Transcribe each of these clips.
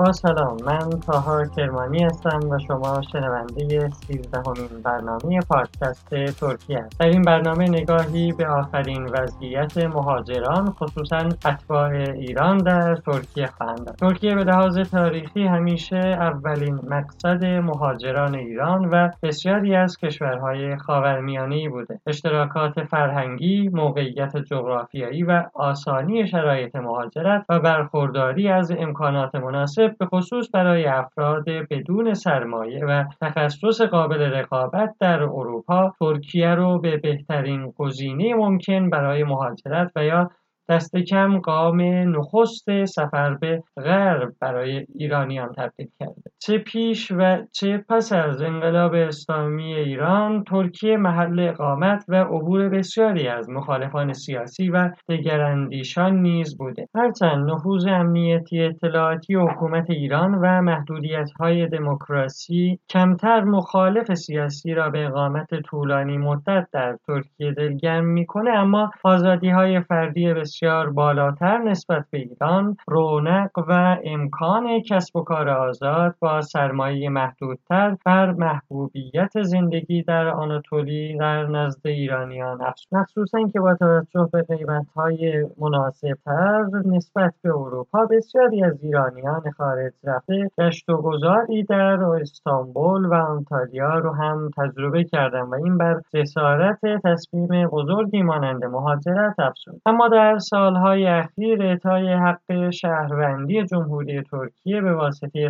با سلام. من تاها کرمانی هستم و شما شنونده سیزدهمین برنامه پادکست ترکیه است در این برنامه نگاهی به آخرین وضعیت مهاجران خصوصا اتباع ایران در ترکیه خواهند ترکیه به لحاظ تاریخی همیشه اولین مقصد مهاجران ایران و بسیاری از کشورهای خاورمیانه بوده. اشتراکات فرهنگی موقعیت جغرافیایی و آسانی شرایط مهاجرت و برخورداری از امکانات مناسب به خصوص برای افراد بدون سرمایه و تخصص قابل رقابت در اروپا ترکیه رو به بهترین گزینه ممکن برای مهاجرت و یا دست کم قام نخست سفر به غرب برای ایرانیان تبدیل کرده. چه پیش و چه پس از انقلاب اسلامی ایران ترکیه محل اقامت و عبور بسیاری از مخالفان سیاسی و دگراندیشان نیز بوده. هرچند نفوذ امنیتی اطلاعاتی حکومت ایران و محدودیت های دموکراسی کمتر مخالف سیاسی را به اقامت طولانی مدت در ترکیه دلگرم می‌کنه اما آزادی های فردی بسیار بسیار بالاتر نسبت به ایران رونق و امکان کسب و کار آزاد با سرمایه محدودتر بر محبوبیت زندگی در آناتولی در نزد ایرانیان افزود مخصوصا که با توجه به قیمتهای مناسبتر نسبت به اروپا بسیاری از ایرانیان خارج رفته گشت و گذاری در استانبول و آنتالیا رو هم تجربه کردن و این بر جسارت تصمیم بزرگی مانند مهاجرت افزود. اما در سالهای اخیر اعطای حق شهروندی جمهوری ترکیه به واسطه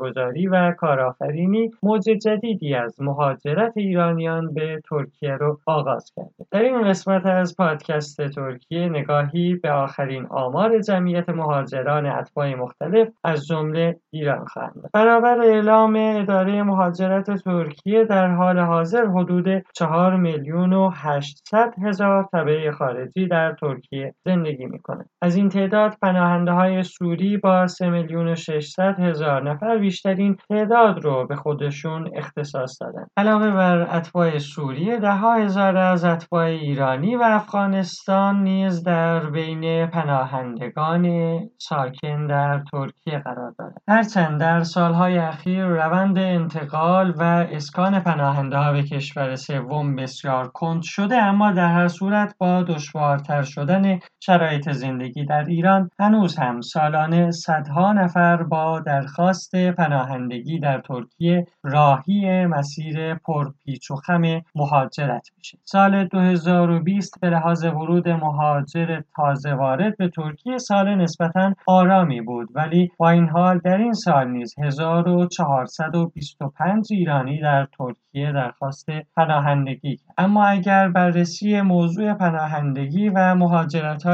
گذاری و کارآفرینی موج جدیدی از مهاجرت ایرانیان به ترکیه رو آغاز کرده. در این قسمت از پادکست ترکیه نگاهی به آخرین آمار جمعیت مهاجران اتباع مختلف از جمله ایران خواهند برابر اعلام اداره مهاجرت ترکیه در حال حاضر حدود 4 میلیون و 800 هزار تبع خارجی در ترکیه زندگی می‌کنه. از این تعداد پناهنده های سوری با 3 میلیون و 600 هزار نفر بیشترین تعداد رو به خودشون اختصاص دادن. علاوه بر اتباع سوریه ده ها هزار از اتباع ایرانی و افغانستان نیز در بین پناهندگان ساکن در ترکیه قرار دارد هرچند در سالهای اخیر روند انتقال و اسکان پناهنده ها به کشور سوم بسیار کند شده اما در هر صورت با دشوارتر شدن شرایط زندگی در ایران. هنوز هم سالانه صدها نفر با درخواست پناهندگی در ترکیه راهی مسیر پرپیچ و خم مهاجرت میشه. سال 2020 به لحاظ ورود مهاجر تازه وارد به ترکیه سال نسبتا آرامی بود ولی با این حال در این سال نیز 1425 ایرانی در ترکیه درخواست پناهندگی اما اگر بررسی موضوع پناهندگی و مهاجرت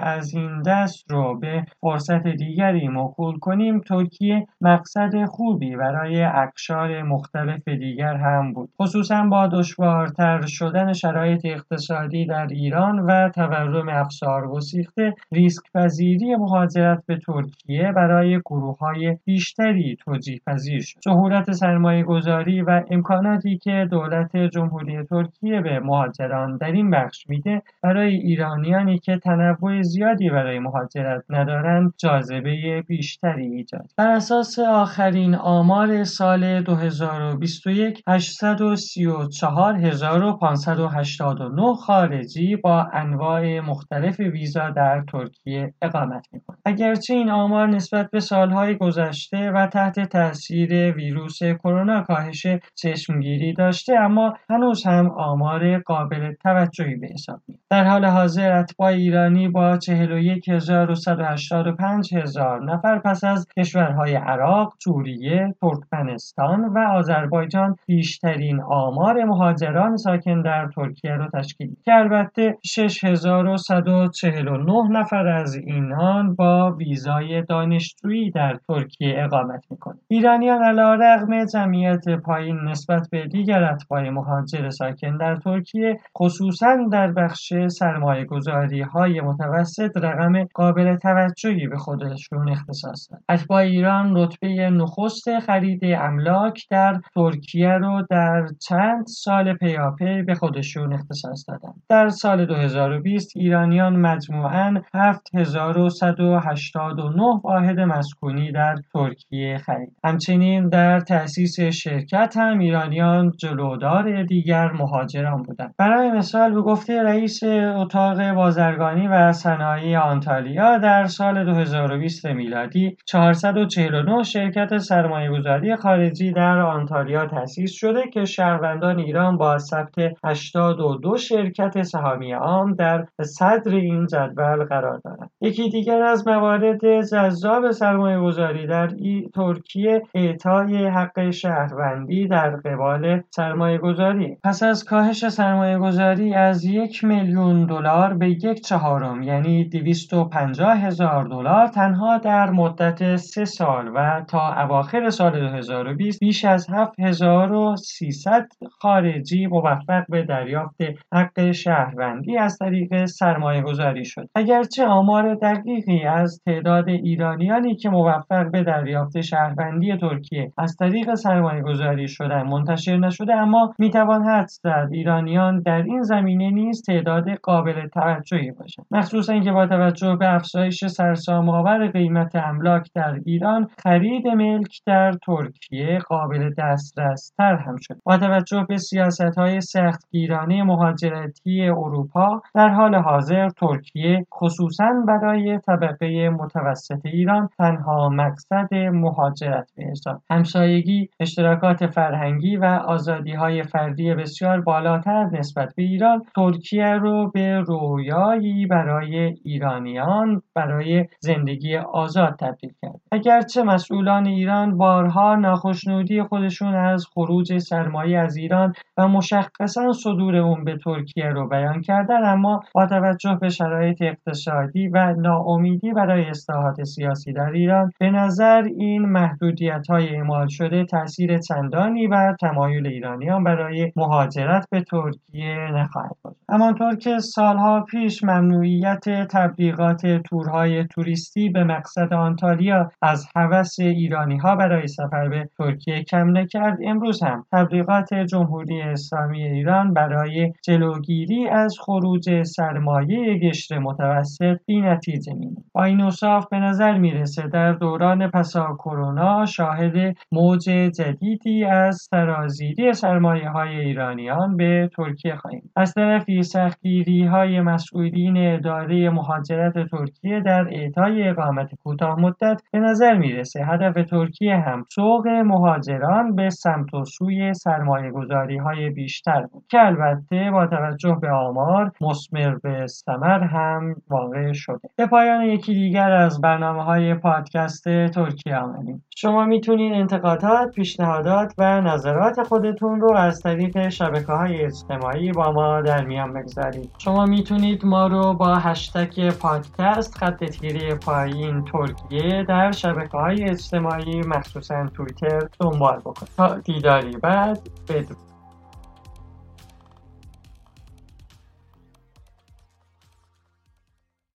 از این دست رو به فرصت دیگری موکول کنیم. ترکیه مقصد خوبی برای اکشار مختلف دیگر هم بود. خصوصا با دشوارتر شدن شرایط اقتصادی در ایران و تورم افسار گسیخته ریسک پذیری مهاجرت به ترکیه برای گروه های بیشتری توجیه پذیر شد. سهولت سرمایه گذاری و امکاناتی که دولت جمهوری ترکیه به مهاجران در این بخش میده برای ایرانیانی که تنوع زیادی برای مهاجرت ندارند جاذبه بیشتری ایجاد. بر اساس آخرین آمار سال 2021 834589 خارجی با انواع مختلف ویزا در ترکیه اقامت می‌کنند اگرچه این آمار نسبت به سالهای گذشته و تحت تاثیر ویروس کرونا کاهش چشمگیری داشته اما هنوز هم آمار قابل توجهی به حساب در حال حاضر اتباع ایرانی با 41185 هزار نفر پس از کشورهای عراق، سوریه، ترکمنستان و آذربایجان بیشترین آمار مهاجران ساکن در ترکیه را تشکیل که البته 6149 نفر از اینان با ویزای دانشجویی در ترکیه اقامت می‌کنند. ایرانیان علیرغم جمعیت پایین نسبت به دیگر اتباع مهاجر ساکن در ترکیه خصوصا در بخش سرمایه گذاری های متوسط رقم قابل توجهی به خودشون اختصاص داد اتباع ایران رتبه نخست خرید املاک در ترکیه رو در چند سال پیاپی به خودشون اختصاص دادن. در سال 2020 ایرانیان مجموعاً 7189 واحد مسکونی در ترکیه خرید. همچنین در تأسیس شرکت هم ایرانیان جلودار دیگر مهاجران بودند. برای مثال به گفته رئیس اتاق بازرگانی و صنایع آنتالیا در سال 2020 میلادی 449 شرکت سرمایه گذاری خارجی در آنتالیا تأسیس شده که شهروندان ایران با ثبت 82 شرکت سهامی عام در صدر این جدول قرار دارند. یکی دیگر از موارد جذاب سرمایه گذاری در ترکیه اعطای حق شهروندی در قبال سرمایه گذاری پس از کاهش سرمایه گذاری از یک میلیون دلار به یک چهارم یعنی 250 هزار دلار تنها در مدت سه سال و تا اواخر سال 2020 بیش از 7300 خارجی موفق به دریافت حق شهروندی از طریق سرمایه گذاری شد. اگرچه آمار دقیقی از تعداد ایرانیانی که موفق به دریافت شهروندی ترکیه از طریق سرمایه گذاری شدن منتشر نشده اما می‌توان حدس زد ایرانیان در این زمینه نیز تعداد قابل توجهی باشند. مخصوصا اینکه با توجه به افزایش سرسام آور قیمت املاک در ایران خرید ملک در ترکیه قابل دسترس تر هم شد با توجه به سیاست های سختگیرانه مهاجرتی اروپا در حال حاضر ترکیه خصوصا برای طبقه متوسط ایران تنها مقصد مهاجرت به حساب همسایگی اشتراکات فرهنگی و آزادی های فردی بسیار بالاتر نسبت به ایران ترکیه رو به رویایی برای ایرانیان برای زندگی آزاد تبدیل کرد. اگرچه مسئولان ایران بارها ناخشنودی خودشون از خروج سرمایه از ایران و مشخصا صدور اون به ترکیه رو بیان کردن اما با توجه به شرایط اقتصادی و ناامیدی برای اصلاحات سیاسی در ایران به نظر این محدودیت های اعمال شده تاثیر چندانی بر تمایل ایرانیان برای مهاجرت به ترکیه نخواهد بود همانطور که سالها پیش ممنوعیت تبلیغات تورهای توریستی به مقصد آنتالیا از هوس ایرانی ها برای سفر به ترکیه کم نکرد. امروز هم تبلیغات جمهوری اسلامی ایران برای جلوگیری از خروج سرمایه گشت متوسط بی نتیجه میمونه با این اصاف به نظر می‌رسه در دوران پسا کرونا شاهد موج جدیدی از سرازیری سرمایه های ایرانیان به ترکیه خواهیم. از طرفی سختگیری های مسئولین اداره مهاجرت ترکیه در اعطای اقامت کوتاه مدت به نظر می‌رسه. هدف ترکیه هم سوق مهاجران به سمت و سوی سرمایه گذاری های بیشتر بود که البته با توجه به آمار مسمر به ثمر هم واقع شده. به پایان یکی دیگر از برنامه های پادکست ترکیه آمدیم. شما می‌تونید انتقادات پیشنهادات و نظرات خودتون رو از طریق شبکه های اجتماعی با ما در میان بگذارید. شما می‌تونید ما رو با هشتگ پادکست خط تیره پایین ترکیه در شبکه های اجتماعی مخصوصا تویتر دنبال بکنید تا دیداری بعد بدرود.